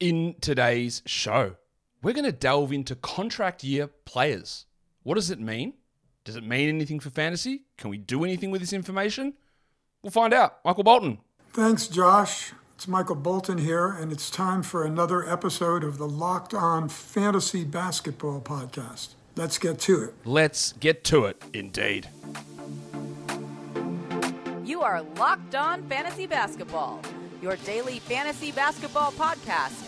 In today's show, we're going to delve into contract year players. What does it mean? Does it mean anything for fantasy? Can we do anything with this information? We'll find out. Michael Bolton. Thanks, Josh. It's Michael Bolton here, and it's time for another episode of the Locked On Fantasy Basketball Podcast. Let's get to it. Let's get to it, indeed. You are Locked On Fantasy Basketball, your daily fantasy basketball podcast,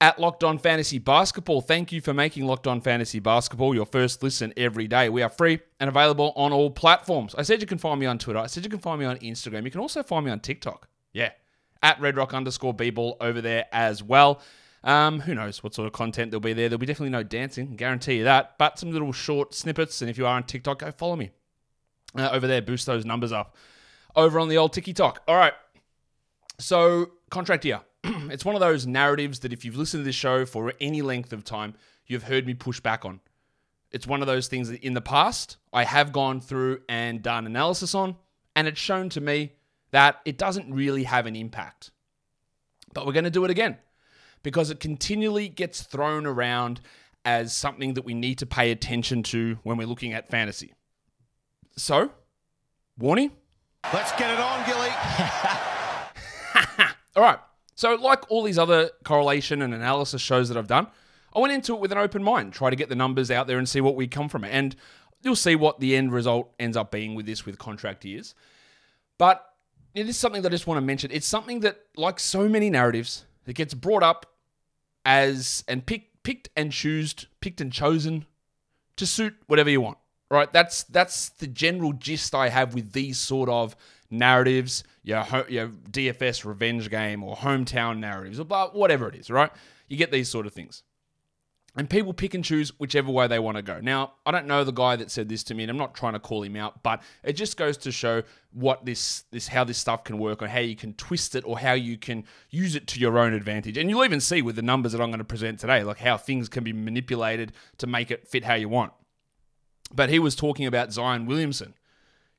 at Locked On Fantasy Basketball. Thank you for making Locked On Fantasy Basketball your first listen every day. We are free and available on all platforms. I said you can find me on Twitter. I said you can find me on Instagram. You can also find me on TikTok. Yeah, at redrock underscore bball over there as well. Um, who knows what sort of content there'll be there? There'll be definitely no dancing, guarantee you that. But some little short snippets. And if you are on TikTok, go follow me uh, over there. Boost those numbers up over on the old TikTok. All right. So contract year. it's one of those narratives that if you've listened to this show for any length of time, you've heard me push back on. It's one of those things that in the past I have gone through and done analysis on, and it's shown to me that it doesn't really have an impact. But we're going to do it again because it continually gets thrown around as something that we need to pay attention to when we're looking at fantasy. So, warning. Let's get it on, Gilly. All right. So, like all these other correlation and analysis shows that I've done, I went into it with an open mind, try to get the numbers out there and see what we come from it. And you'll see what the end result ends up being with this with contract years. But it is something that I just want to mention. It's something that, like so many narratives, that gets brought up as and picked picked and choosed, picked and chosen to suit whatever you want. Right? That's that's the general gist I have with these sort of narratives, your, your DFS revenge game or hometown narratives, or blah, whatever it is, right? You get these sort of things. And people pick and choose whichever way they want to go. Now, I don't know the guy that said this to me, and I'm not trying to call him out, but it just goes to show what this this how this stuff can work, or how you can twist it, or how you can use it to your own advantage. And you'll even see with the numbers that I'm going to present today, like how things can be manipulated to make it fit how you want. But he was talking about Zion Williamson.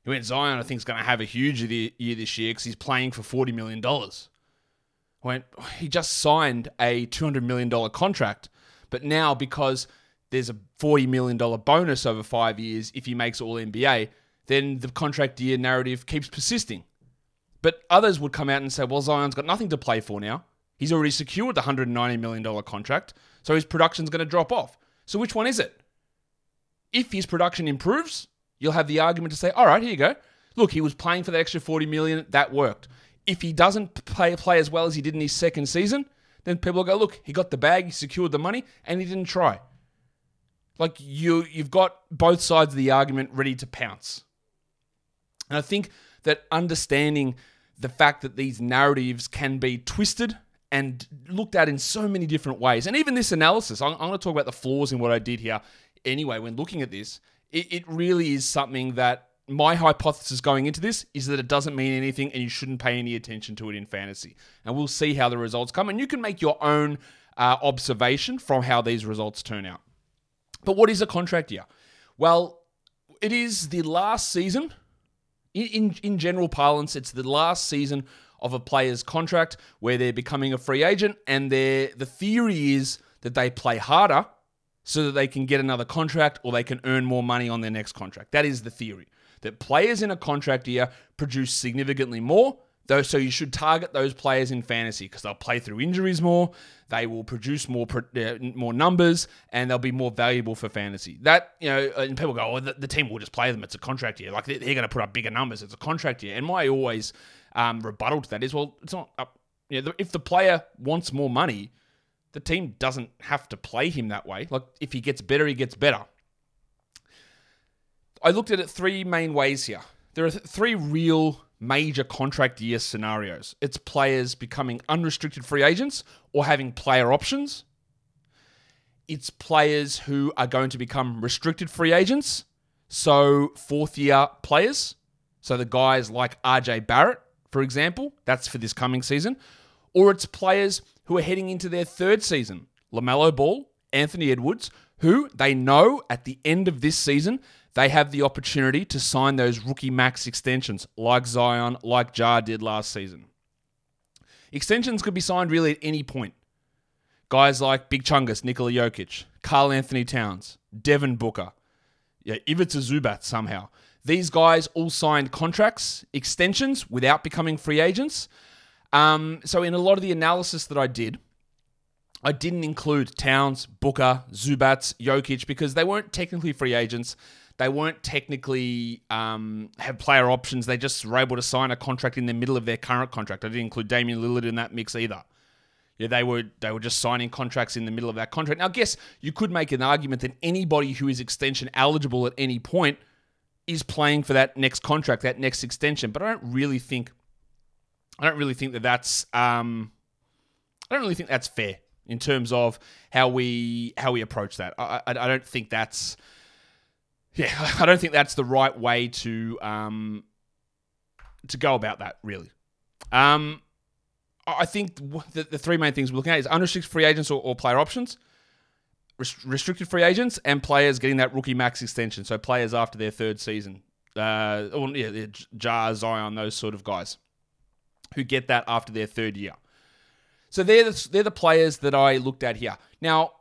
He went, Zion, I think, is going to have a huge year this year because he's playing for $40 million. Went, he just signed a $200 million contract, but now because there's a $40 million bonus over five years if he makes All NBA, then the contract year narrative keeps persisting. But others would come out and say, well, Zion's got nothing to play for now. He's already secured the $190 million contract, so his production's going to drop off. So which one is it? If his production improves, you'll have the argument to say, all right, here you go. Look, he was playing for the extra 40 million, that worked. If he doesn't play, play as well as he did in his second season, then people will go, look, he got the bag, he secured the money, and he didn't try. Like you you've got both sides of the argument ready to pounce. And I think that understanding the fact that these narratives can be twisted and looked at in so many different ways. And even this analysis, I'm, I'm going to talk about the flaws in what I did here anyway when looking at this. It, it really is something that my hypothesis going into this is that it doesn't mean anything and you shouldn't pay any attention to it in fantasy. And we'll see how the results come. And you can make your own uh, observation from how these results turn out. But what is a contract year? Well, it is the last season. In, in, in general parlance, it's the last season of a player's contract where they're becoming a free agent, and the theory is that they play harder so that they can get another contract or they can earn more money on their next contract. That is the theory. That players in a contract year produce significantly more, though so you should target those players in fantasy because they'll play through injuries more, they will produce more uh, more numbers and they'll be more valuable for fantasy. That, you know, and people go, "Oh, the, the team will just play them. It's a contract year. Like they're, they're going to put up bigger numbers. It's a contract year." And my always um, rebuttal to that is, well, it's not up. You know, if the player wants more money, the team doesn't have to play him that way. Like if he gets better, he gets better. I looked at it three main ways here. There are th- three real major contract year scenarios. It's players becoming unrestricted free agents or having player options. It's players who are going to become restricted free agents. So, fourth year players, so the guys like RJ Barrett, for example, that's for this coming season, or it's players who are heading into their third season. LaMelo Ball, Anthony Edwards, who they know at the end of this season, they have the opportunity to sign those rookie max extensions like Zion, like Ja did last season. Extensions could be signed really at any point. Guys like Big Chungus, Nikola Jokic, Karl Anthony Towns, Devin Booker, yeah, Ivica Zubac somehow. These guys all signed contracts, extensions without becoming free agents. Um, so in a lot of the analysis that I did, I didn't include Towns, Booker, Zubac, Jokic because they weren't technically free agents. They weren't technically um, have player options. They just were able to sign a contract in the middle of their current contract. I didn't include Damian Lillard in that mix either. Yeah, they were they were just signing contracts in the middle of that contract. Now, I guess you could make an argument that anybody who is extension eligible at any point is playing for that next contract, that next extension. But I don't really think I don't really think that that's um, I don't really think that's fair in terms of how we how we approach that. I, I, I don't think that's yeah, I don't think that's the right way to um, to go about that. Really, um, I think the, the three main things we're looking at is unrestricted free agents or, or player options, restricted free agents, and players getting that rookie max extension. So players after their third season, uh, or yeah, Ja, Zion, those sort of guys who get that after their third year. So they're the, they're the players that I looked at here. Now,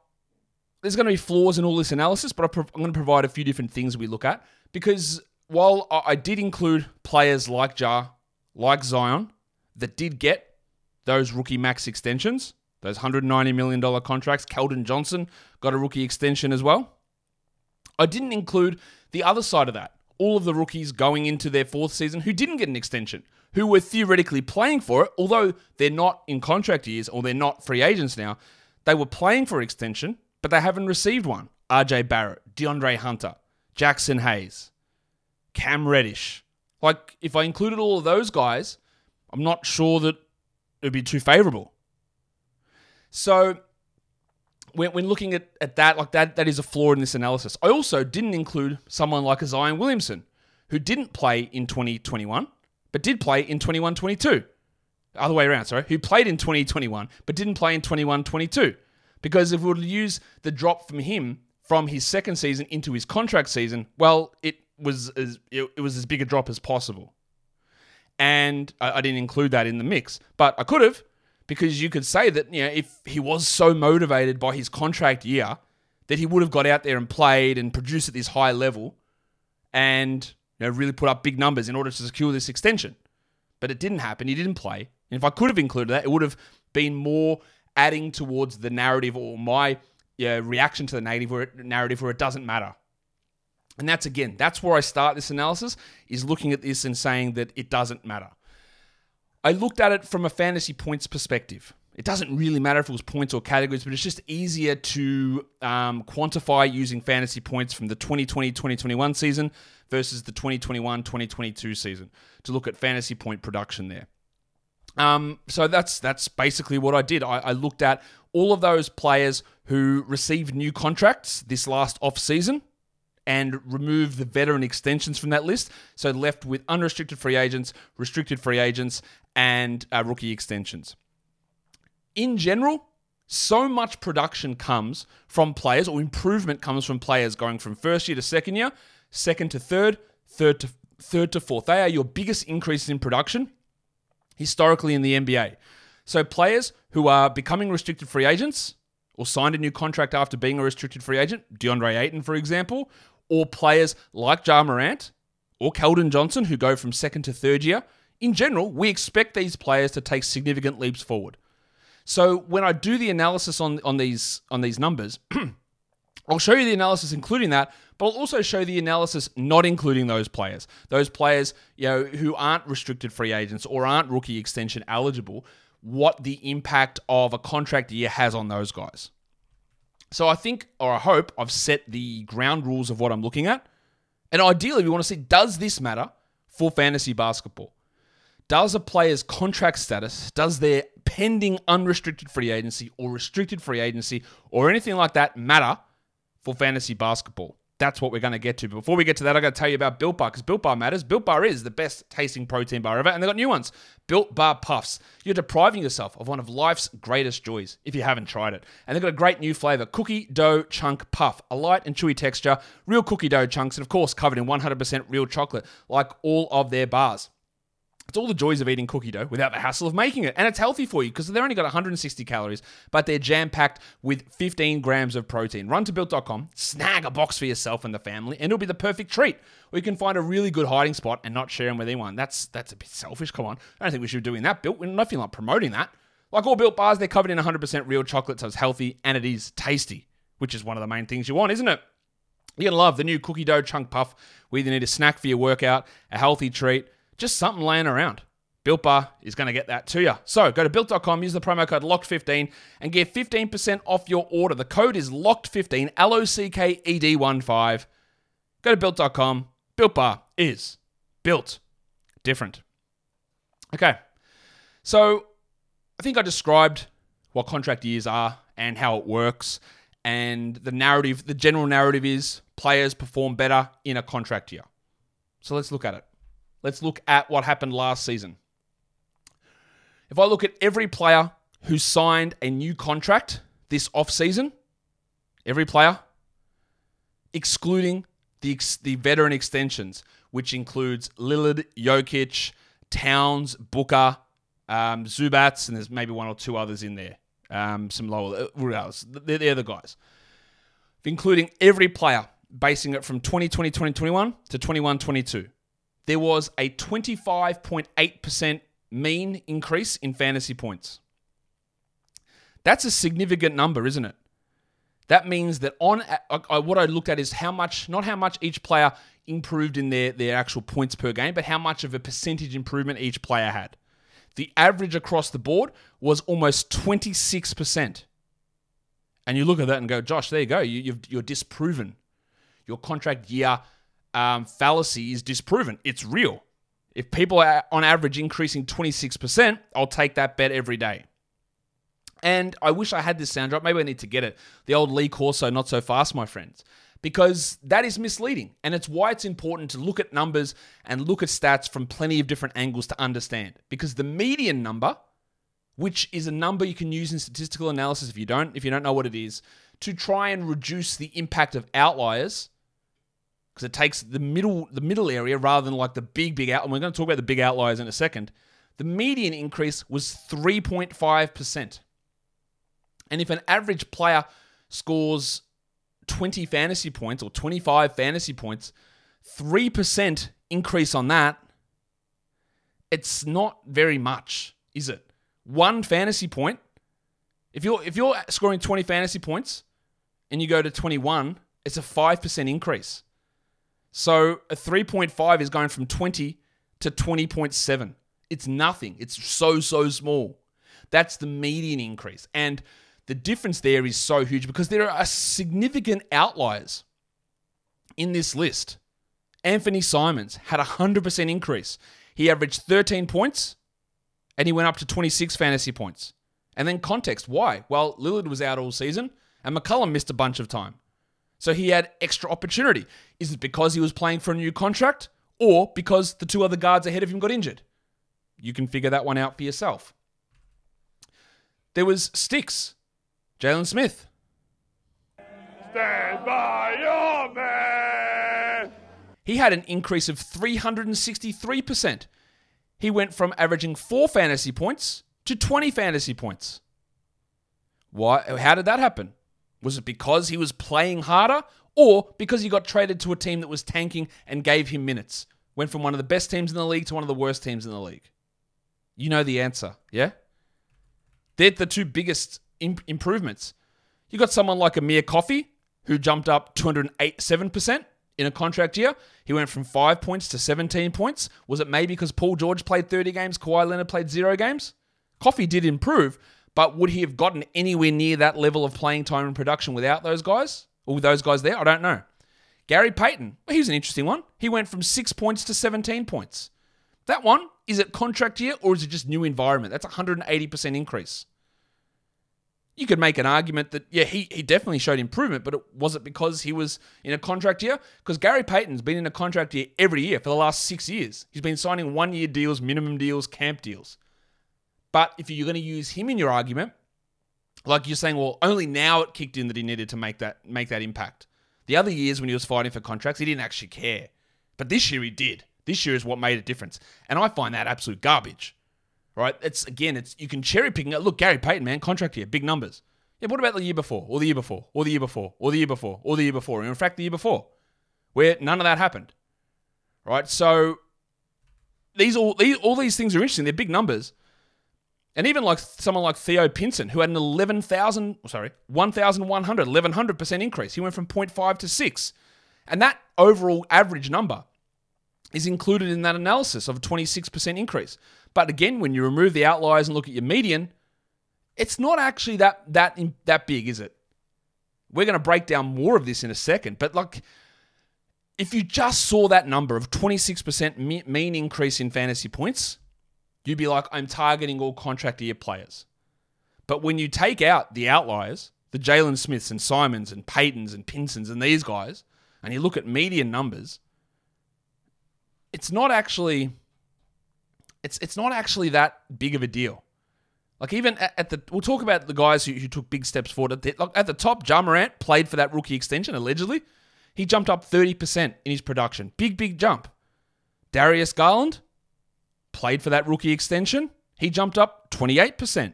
there's going to be flaws in all this analysis, but I'm going to provide a few different things we look at because while I did include players like Ja, like Zion, that did get those rookie max extensions, those $190 million contracts, Keldon Johnson got a rookie extension as well. I didn't include the other side of that. All of the rookies going into their fourth season who didn't get an extension, who were theoretically playing for it, although they're not in contract years or they're not free agents now, they were playing for extension, but they haven't received one. RJ Barrett, DeAndre Hunter, Jaxson Hayes, Cam Reddish. Like, if I included all of those guys, I'm not sure that it would be too favorable. So, when, when looking at, at that, like that, that is a flaw in this analysis. I also didn't include someone like a Zion Williamson, who didn't play in 2021 but did play in 21 22. Other way around, sorry, who played in 2021 but didn't play in 21 22. Because if we to use the drop from him from his second season into his contract season, well, it was as it was as big a drop as possible. And I, I didn't include that in the mix, but I could have, because you could say that you know if he was so motivated by his contract year that he would have got out there and played and produced at this high level, and you know, really put up big numbers in order to secure this extension. But it didn't happen. He didn't play. And if I could have included that, it would have been more adding towards the narrative or my yeah, reaction to the negative where it, narrative where it doesn't matter. And that's again, that's where I start this analysis is looking at this and saying that it doesn't matter. I looked at it from a fantasy points perspective. It doesn't really matter if it was points or categories, but it's just easier to um, quantify using fantasy points from the 2020 2021 season versus the 2021 2022 season to look at fantasy point production there. Um, so that's that's basically what I did. I, I, looked at all of those players who received new contracts this last off season and remove the veteran extensions from that list. So left with unrestricted free agents, restricted free agents, and uh, rookie extensions. In general, so much production comes from players, or improvement comes from players going from first year to second year second to third, third to third to fourth. They are your biggest increases in production historically in the NBA. So players who are becoming restricted free agents or signed a new contract after being a restricted free agent, DeAndre Ayton, for example, or players like Ja Morant or Keldon Johnson who go from second to third year, in general, we expect these players to take significant leaps forward. So when I do the analysis on, on these on these numbers, I'll show you the analysis including that, but I'll also show the analysis not including those players. Those players, you know, who aren't restricted free agents or aren't rookie extension eligible, what the impact of a contract year has on those guys. So I think or I hope I've set the ground rules of what I'm looking at. And ideally, we want to see does this matter for fantasy basketball? Does a player's contract status, does their pending unrestricted free agency or restricted free agency or anything like that matter for fantasy basketball? That's what we're going to get to. But before we get to that, I got to tell you about Built Bar because Built Bar matters. Built Bar is the best tasting protein bar ever, and they've got new ones. Built Bar Puffs. You're depriving yourself of one of life's greatest joys if you haven't tried it. And they've got a great new flavor cookie dough chunk puff, a light and chewy texture, real cookie dough chunks, and of course, covered in 100% real chocolate, like all of their bars. It's all the joys of eating cookie dough without the hassle of making it. And it's healthy for you because they're only got 160 calories, but they're jam packed with 15 grams of protein. Run to built.com, snag a box for yourself and the family, and it'll be the perfect treat. You can find a really good hiding spot and not share them with anyone. That's that's a bit selfish. Come on. I don't think we should be doing that. Built, we're nothing like promoting that. Like all built bars, they're covered in 100% real chocolate, so it's healthy and it is tasty, which is one of the main things you want, isn't it? You're going to love the new cookie dough chunk puff We either need a snack for your workout, a healthy treat, just something laying around. Built Bar is going to get that to you. So go to built.com, use the promo code LOCKED15 and get 15% off your order. The code is LOCKED15, L O C K E D 1 5. Go to built.com. Built Bar is built different. Okay. So I think I described what contract years are and how it works. And the narrative, the general narrative is players perform better in a contract year. So let's look at it. Let's look at what happened last season. If I look at every player who signed a new contract this offseason, every player, excluding the, ex- the veteran extensions, which includes Lillard, Jokic, Towns, Booker, um, Zubac, and there's maybe one or two others in there. Um, some lower, uh, they're, they're the guys. Including every player, basing it from 2020 2021 to 21 22. There was a 25.8% mean increase in fantasy points. That's a significant number, isn't it? That means that on what I looked at is how much, not how much each player improved in their, their actual points per game, but how much of a percentage improvement each player had. The average across the board was almost 26%. And you look at that and go, Josh, there you go. You, you're disproven. Your contract year um, fallacy is disproven. It's real. If people are on average increasing 26%, I'll take that bet every day. And I wish I had this sound drop. Maybe I need to get it. The old Lee Corso, not so fast, my friends. Because that is misleading. And it's why it's important to look at numbers and look at stats from plenty of different angles to understand. Because the median number, which is a number you can use in statistical analysis if you don't, if you don't know what it is, to try and reduce the impact of outliers, because it takes the middle the middle area rather than like the big big out. And we're going to talk about the big outliers in a second. The median increase was 3.5%. And if an average player scores 20 fantasy points or 25 fantasy points, 3% increase on that, it's not very much, is it? One fantasy point. If you're if you're scoring 20 fantasy points and you go to 21, it's a 5% increase. So a 3.5 is going from 20 to 20.7. It's nothing. It's so, so small. That's the median increase. And the difference there is so huge because there are significant outliers in this list. Anthony Simons had a 100% increase. He averaged 13 points and he went up to 26 fantasy points. And then context why? Well, Lillard was out all season and McCollum missed a bunch of time. So he had extra opportunity. Is it because he was playing for a new contract or because the two other guards ahead of him got injured? You can figure that one out for yourself. There was Stix, Jalen Smith. Stand by your man. He had an increase of 363%. He went from averaging four fantasy points to 20 fantasy points. Why? How did that happen? Was it because he was playing harder or because he got traded to a team that was tanking and gave him minutes? Went from one of the best teams in the league to one of the worst teams in the league. You know the answer, yeah? They're the two biggest imp- improvements. You got someone like Amir Coffey, who jumped up 207% in a contract year. He went from 5 points to 17 points. Was it maybe because Paul George played 30 games, Kawhi Leonard played zero games? Coffey did improve, but would he have gotten anywhere near that level of playing time and production without those guys? Or those guys there? I don't know. Gary Payton, well, he's an interesting one. He went from six points to 17 points. That one, is it contract year or is it just new environment? That's 180% increase. You could make an argument that, yeah, he, he definitely showed improvement, but it, was it because he was in a contract year? Because Gary Payton's been in a contract year every year for the last six years. He's been signing one year deals, minimum deals, camp deals. But if you're going to use him in your argument, like you're saying, well, only now it kicked in that he needed to make that make that impact. The other years when he was fighting for contracts, he didn't actually care. But this year he did. This year is what made a difference. And I find that absolute garbage right? It's again, it's you can cherry picking. it. Look, Gary Payton, man, contract here, big numbers. Yeah, what about the year before, or the year before, or the year before, or the year before, or the year before? And in fact, the year before, where none of that happened, right? So these all these all these things are interesting. They're big numbers, and even like someone like Theo Pinson, who had an eleven thousand, sorry, 1,100, 1100 percent increase. He went from 0.5 to six, and that overall average number is included in that analysis of a 26% increase. But again, when you remove the outliers and look at your median, it's not actually that that that big, is it? We're going to break down more of this in a second, but like if you just saw that number of 26% mean increase in fantasy points, you'd be like, I'm targeting all contract year players. But when you take out the outliers, the Jalen Smiths and Simons and Paytons and Pinsons and these guys, and you look at median numbers, it's not actually it's it's not actually that big of a deal. Like even at, the we'll talk about the guys who, who took big steps forward. At the, like at the top, Ja Morant played for that rookie extension allegedly. He jumped up 30% in his production. Big, big jump. Darius Garland played for that rookie extension. He jumped up 28%.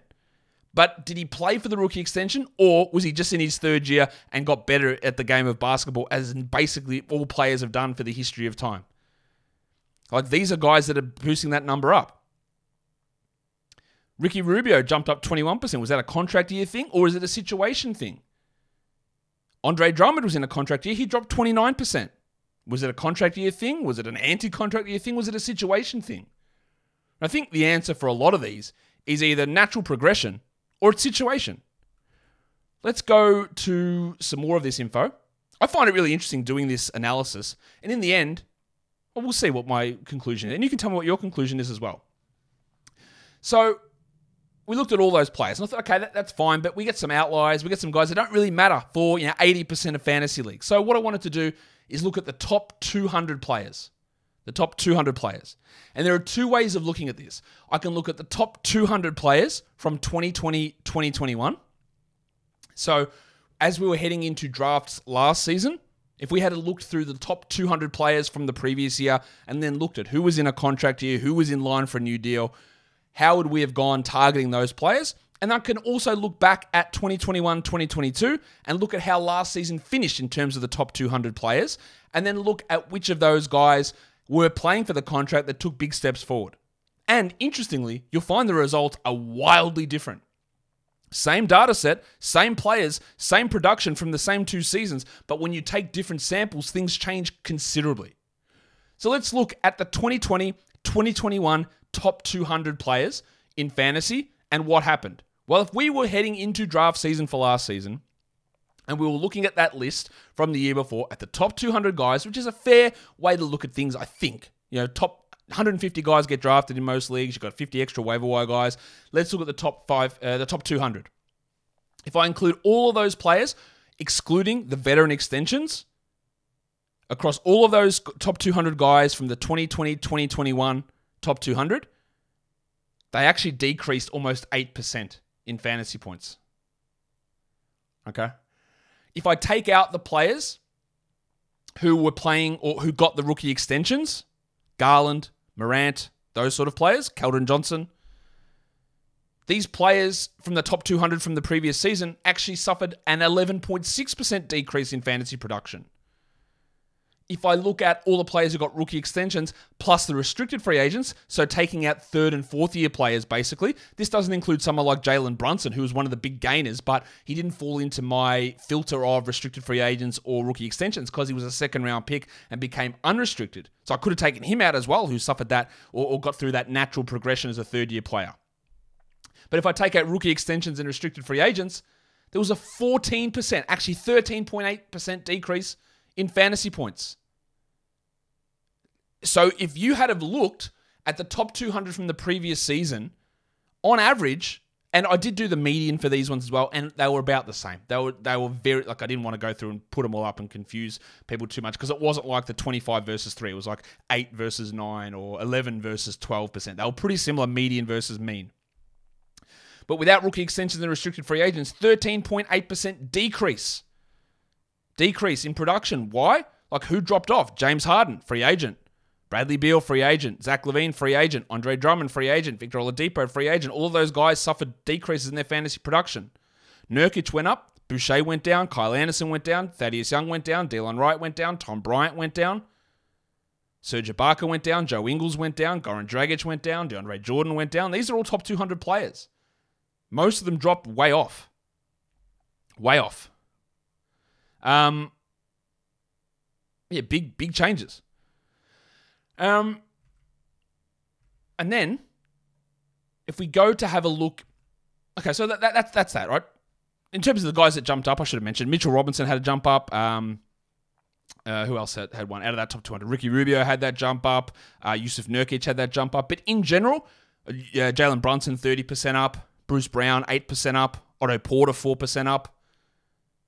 But did he play for the rookie extension or was he just in his third year and got better at the game of basketball as basically all players have done for the history of time? Like these are guys that are boosting that number up. Ricky Rubio jumped up 21%. Was that a contract year thing or is it a situation thing? Andre Drummond was in a contract year. He dropped 29%. Was it a contract year thing? Was it an anti contract year thing? Was it a situation thing? I think the answer for a lot of these is either natural progression or it's situation. Let's go to some more of this info. I find it really interesting doing this analysis. And in the end, well, we'll see what my conclusion is. And you can tell me what your conclusion is as well. So we looked at all those players and I thought, okay, that, that's fine, but we get some outliers. We get some guys that don't really matter for you know 80% of fantasy leagues. So what I wanted to do is look at the top 200 players. The top 200 players. And there are two ways of looking at this. I can look at the top 200 players from 2020 2021. So as we were heading into drafts last season, if we had looked through the top 200 players from the previous year and then looked at who was in a contract year, who was in line for a new deal, how would we have gone targeting those players? And I can also look back at 2021 2022 and look at how last season finished in terms of the top 200 players, and then look at which of those guys were playing for the contract that took big steps forward. And interestingly, you'll find the results are wildly different. Same data set, same players, same production from the same two seasons, but when you take different samples, things change considerably. So let's look at the 2020 2021 top 200 players in fantasy and what happened. Well, if we were heading into draft season for last season, and we were looking at that list from the year before at the top 200 guys, which is a fair way to look at things, I think. You know, top 150 guys get drafted in most leagues. You've got 50 extra waiver wire guys. Let's look at the top five, uh, the top 200. If I include all of those players, excluding the veteran extensions, across all of those top 200 guys from the 2020 2021 top 200, they actually decreased almost 8% in fantasy points. Okay. If I take out the players who were playing or who got the rookie extensions, Garland, Morant, those sort of players, Keldon Johnson. These players from the top 200 from the previous season actually suffered an 11.6% decrease in fantasy production if I look at all the players who got rookie extensions plus the restricted free agents, so taking out third and fourth year players basically, this doesn't include someone like Jalen Brunson, who was one of the big gainers, but he didn't fall into my filter of restricted free agents or rookie extensions because he was a second round pick and became unrestricted. So I could have taken him out as well, who suffered that or, or got through that natural progression as a third year player. But if I take out rookie extensions and restricted free agents, there was a 14%, actually 13.8% decrease in fantasy points. So if you had have looked at the top 200 from the previous season, on average, And I did do the median for these ones as well, and they were about the same. They were they were very like I didn't want to go through and put them all up and confuse people too much because it wasn't like the 25 versus 3. It was like 8 versus 9 or 11 versus 12%. They were pretty similar median versus mean. But without rookie extensions and restricted free agents, 13.8% decrease. Decrease in production. Why? Like who dropped off? James Harden, free agent. Bradley Beal, free agent. Zach LaVine, free agent. Andre Drummond, free agent. Victor Oladipo, free agent. All of those guys suffered decreases in their fantasy production. Nurkic went up. Boucher went down. Kyle Anderson went down. Thaddeus Young went down. Delon Wright went down. Tom Bryant went down. Serge Ibaka went down. Joe Ingles went down. Goran Dragic went down. DeAndre Jordan went down. These are all top 200 players. Most of them dropped way off. Way off. Um, yeah, big, big changes. Um, and then if we go to have a look, okay, so that, that, that's that's that, right? In terms of the guys that jumped up, I should have mentioned Mitchell Robinson had a jump up. Um, uh, who else had, had one out of that top 200? Ricky Rubio had that jump up. Uh, Jusuf Nurkic had that jump up. But in general, uh, Jalen Brunson 30% up. Bruce Brown 8% up. Otto Porter 4% up.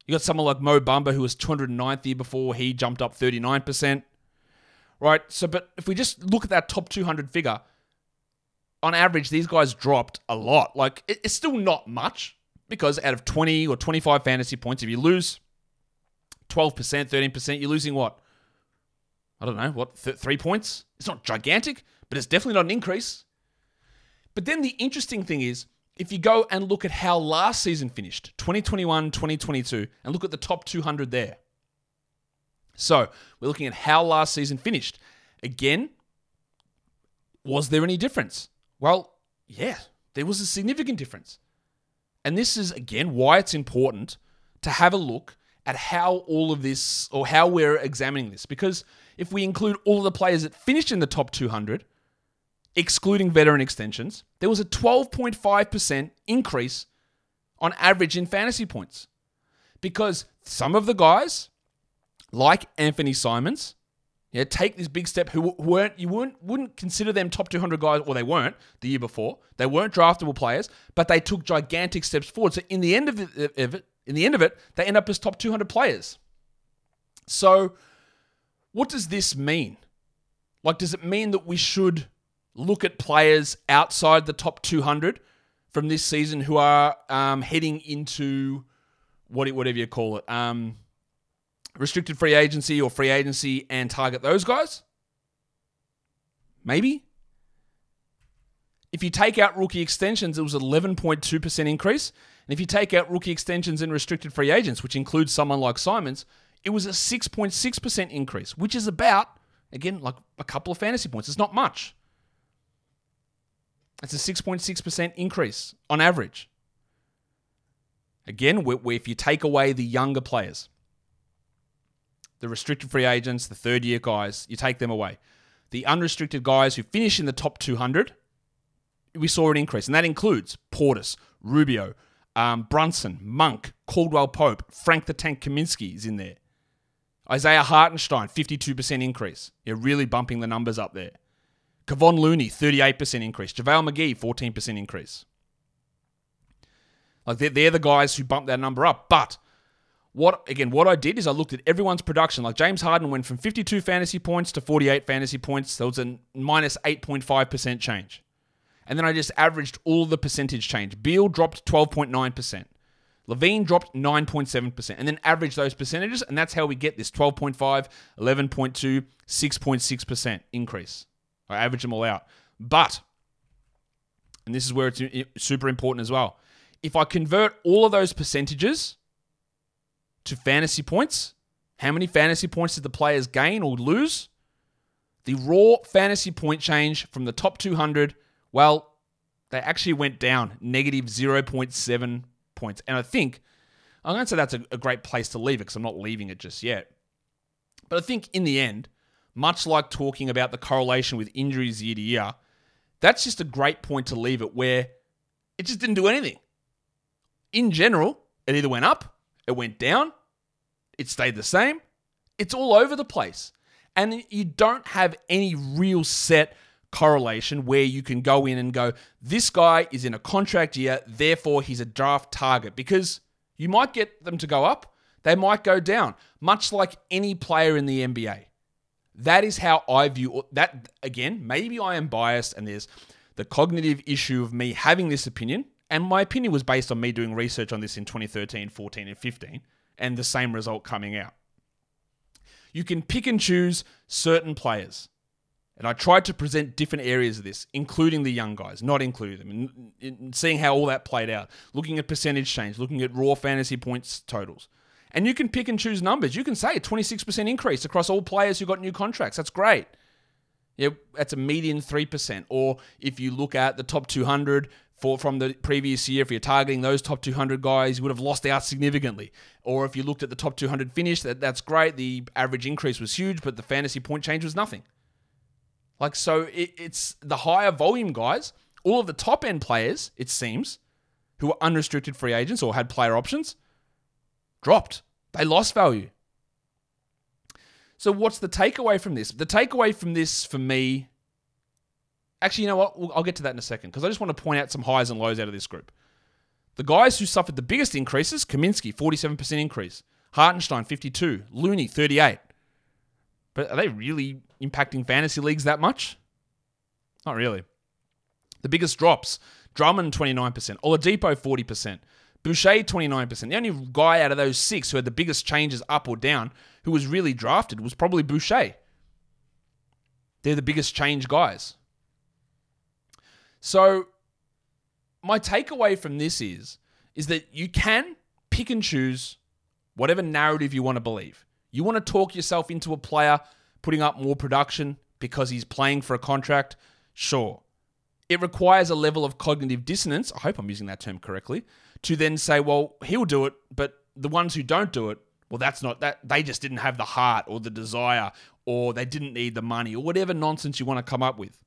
You got someone like Mo Bamba who was 209th the year before. He jumped up 39% right? So, but if we just look at that top 200 figure, on average, these guys dropped a lot. Like, it's still not much because out of 20 or 25 fantasy points, if you lose 12%, 13%, you're losing what? I don't know, what, th- three points? It's not gigantic, but it's definitely not an increase. But then the interesting thing is, if you go and look at how last season finished, 2021, 2022, and look at the top 200 there, so we're looking at how last season finished. Again, was there any difference? Well, yeah, there was a significant difference. And this is, again, why it's important to have a look at how all of this, or how we're examining this. Because if we include all of the players that finished in the top 200, excluding veteran extensions, there was a 12.5% increase on average in fantasy points. Because some of the guys like Anthony Simons, yeah, take this big step. Who weren't you weren't wouldn't consider them top 200 guys, or they weren't the year before. They weren't draftable players, but they took gigantic steps forward. So in the end of it, in the end of it, they end up as top 200 players. So, what does this mean? Like, does it mean that we should look at players outside the top 200 from this season who are um, heading into what it whatever you call it? Um, restricted free agency or free agency and target those guys? Maybe. If you take out rookie extensions, it was 11.2% increase. And if you take out rookie extensions and restricted free agents, which includes someone like Simons, it was a 6.6% increase, which is about, again, like a couple of fantasy points. It's not much. It's a 6.6% increase on average. Again, if you take away the younger players, the restricted free agents, the third year guys, you take them away. The unrestricted guys who finish in the top 200, we saw an increase. And that includes Portis, Rubio, um, Brunson, Monk, Caldwell Pope, Frank the Tank Kaminsky is in there. Isaiah Hartenstein, 52% increase. You're really bumping the numbers up there. Kevon Looney, 38% increase. JaVale McGee, 14% increase. Like they're, they're the guys who bumped that number up. But what again? What I did is I looked at everyone's production. Like James Harden went from 52 fantasy points to 48 fantasy points. There was a minus minus 8.5 percent change, and then I just averaged all the percentage change. Beal dropped 12.9 percent. LaVine dropped 9.7%, and then average those percentages, and that's how we get this 12.5, 11.2, 6.6% increase. I average them all out. But, and this is where it's super important as well, if I convert all of those percentages to fantasy points. How many fantasy points did the players gain or lose? The raw fantasy point change from the top 200, well, they actually went down negative 0.7 points. And I think, I'm going to say that's a, a great place to leave it because I'm not leaving it just yet. But I think in the end, much like talking about the correlation with injuries year to year, that's just a great point to leave it where it just didn't do anything. In general, it either went up it went down, it stayed the same. It's all over the place. And you don't have any real set correlation where you can go in and go, this guy is in a contract year, therefore he's a draft target. Because you might get them to go up, they might go down, much like any player in the NBA. That is how I view that. Again, maybe I am biased and there's the cognitive issue of me having this opinion. And my opinion was based on me doing research on this in 2013, 14, and 15, and the same result coming out. You can pick and choose certain players. And I tried to present different areas of this, including the young guys, not including them, and seeing how all that played out, looking at percentage change, looking at raw fantasy points totals. And you can pick and choose numbers. You can say a 26% increase across all players who got new contracts. That's great. Yeah, that's a median 3%. Or if you look at the top 200 for from the previous year, if you're targeting those top 200 guys, you would have lost out significantly. Or if you looked at the top 200 finish, that, that's great. The average increase was huge, but the fantasy point change was nothing. Like, so it, it's the higher volume guys, all of the top end players, it seems, who were unrestricted free agents or had player options, dropped. They lost value. So, what's the takeaway from this? The takeaway from this for me, actually, you know what? I'll get to that in a second because I just want to point out some highs and lows out of this group. The guys who suffered the biggest increases Kaminsky, 47% increase, Hartenstein, 52, Looney, 38. But are they really impacting fantasy leagues that much? Not really. The biggest drops Drummond, 29%, Oladipo, 40%, Boucher, 29%. The only guy out of those six who had the biggest changes up or down who was really drafted was probably Boucher. They're the biggest change guys. So, my takeaway from this is is that you can pick and choose whatever narrative you want to believe. You want to talk yourself into a player putting up more production because he's playing for a contract? Sure. It requires a level of cognitive dissonance, I hope I'm using that term correctly, to then say, well, he'll do it, but the ones who don't do it, well, that's not that they just didn't have the heart or the desire or they didn't need the money or whatever nonsense you want to come up with.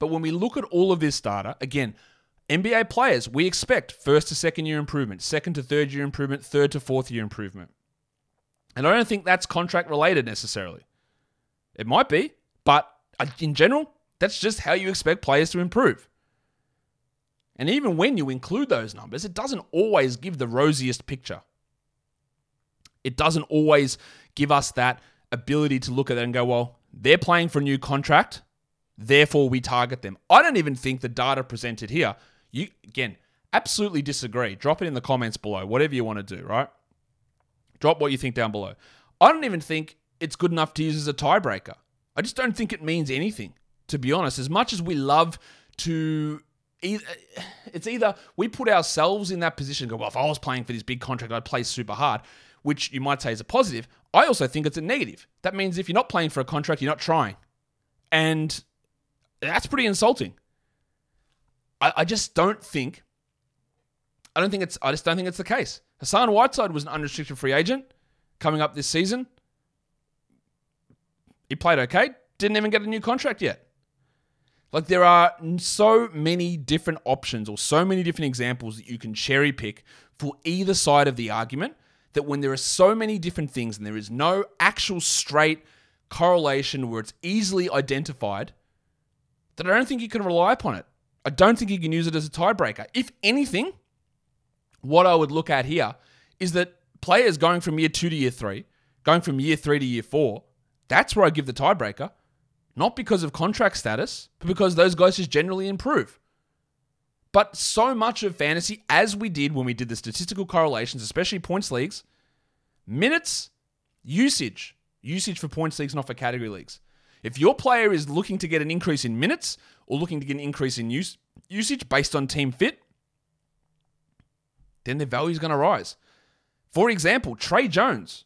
But when we look at all of this data, again, NBA players, we expect first to second year improvement, second to third year improvement, third to fourth year improvement. And I don't think that's contract related necessarily. It might be, but uh, in general, that's just how you expect players to improve. And even when you include those numbers, it doesn't always give the rosiest picture. It doesn't always give us that ability to look at it and go, well, they're playing for a new contract, therefore we target them. I don't even think the data presented here, you again, absolutely disagree. Drop it in the comments below, whatever you want to do, right? Drop what you think down below. I don't even think it's good enough to use as a tiebreaker. I just don't think it means anything, to be honest. As much as we love to it's either we put ourselves in that position go, well, if I was playing for this big contract, I'd play super hard, which you might say is a positive. I also think it's a negative. That means if you're not playing for a contract, you're not trying. And that's pretty insulting. I, I just don't think, I don't think it's, I just don't think it's the case. Hassan Whiteside was an unrestricted free agent coming up this season. He played okay, didn't even get a new contract yet. Like there are so many different options or so many different examples that you can cherry pick for either side of the argument that when there are so many different things and there is no actual straight correlation where it's easily identified, that I don't think you can rely upon it. I don't think you can use it as a tiebreaker. If anything, what I would look at here is that players going from year two to year three, going from year three to year four, that's where I give the tiebreaker. Not because of contract status, but because those guys just generally improve. But so much of fantasy, as we did when we did the statistical correlations, especially points leagues, minutes, usage, usage for points leagues, not for category leagues. If your player is looking to get an increase in minutes or looking to get an increase in use, usage based on team fit, then their value is going to rise. For example, Tre Jones,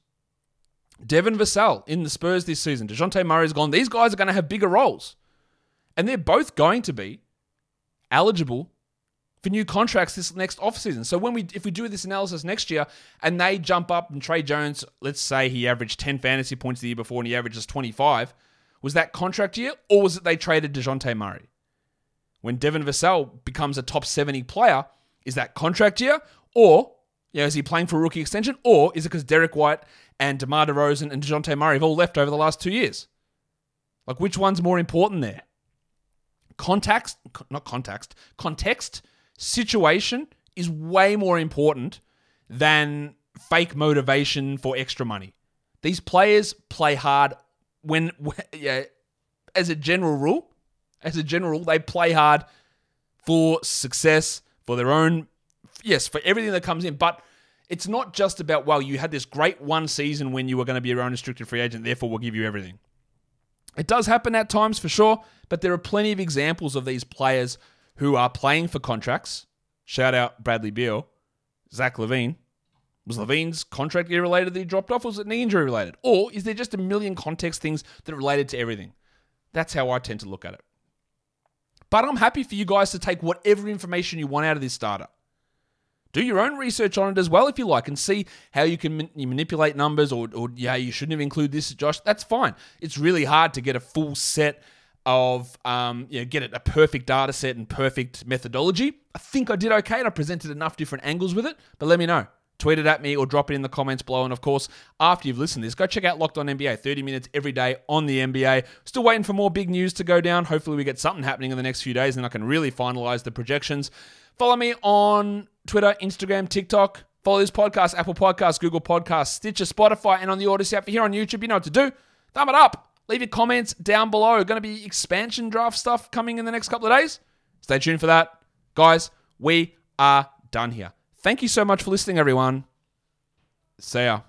Devin Vassell in the Spurs this season. Dejounte Murray's gone. These guys are going to have bigger roles. And they're both going to be eligible for new contracts this next offseason. So when we if we do this analysis next year and they jump up and Tre Jones, let's say he averaged 10 fantasy points the year before and he averages 25, was that contract year or was it they traded Dejounte Murray? When Devin Vassell becomes a top 70 player, is that contract year or you know, is he playing for a rookie extension or is it because Derrick White and DeMar DeRozan and Dejounte Murray have all left over the last two years. Like, which one's more important there? context, not context, context, situation is way more important than fake motivation for extra money. These players play hard when, yeah, as a general rule, as a general they play hard for success, for their own, yes, for everything that comes in. But it's not just about, well, you had this great one season when you were going to be your own restricted free agent, therefore we'll give you everything. It does happen at times for sure, but there are plenty of examples of these players who are playing for contracts. Shout out Bradley Beal, Zach LaVine. Was LaVine's contract year related that he dropped off? Or was it knee injury related? Or is there just a million context things that are related to everything? That's how I tend to look at it. But I'm happy for you guys to take whatever information you want out of this data. Do your own research on it as well if you like and see how you can you manipulate numbers or, or, yeah, you shouldn't have included this, Josh. That's fine. It's really hard to get a full set of, um, you know, get it a perfect data set and perfect methodology. I think I did okay and I presented enough different angles with it, but let me know. Tweet it at me or drop it in the comments below. And of course, after you've listened to this, go check out Locked On NBA. 30 minutes every day on the NBA. Still waiting for more big news to go down. Hopefully, we get something happening in the next few days and I can really finalize the projections. Follow me on Twitter, Instagram, TikTok. Follow this podcast, Apple Podcasts, Google Podcasts, Stitcher, Spotify, and on the Odyssey app. Here on YouTube, you know what to do. Thumb it up. Leave your comments down below. Going to be expansion draft stuff coming in the next couple of days. Stay tuned for that. Guys, we are done here. Thank you so much for listening, everyone. See ya.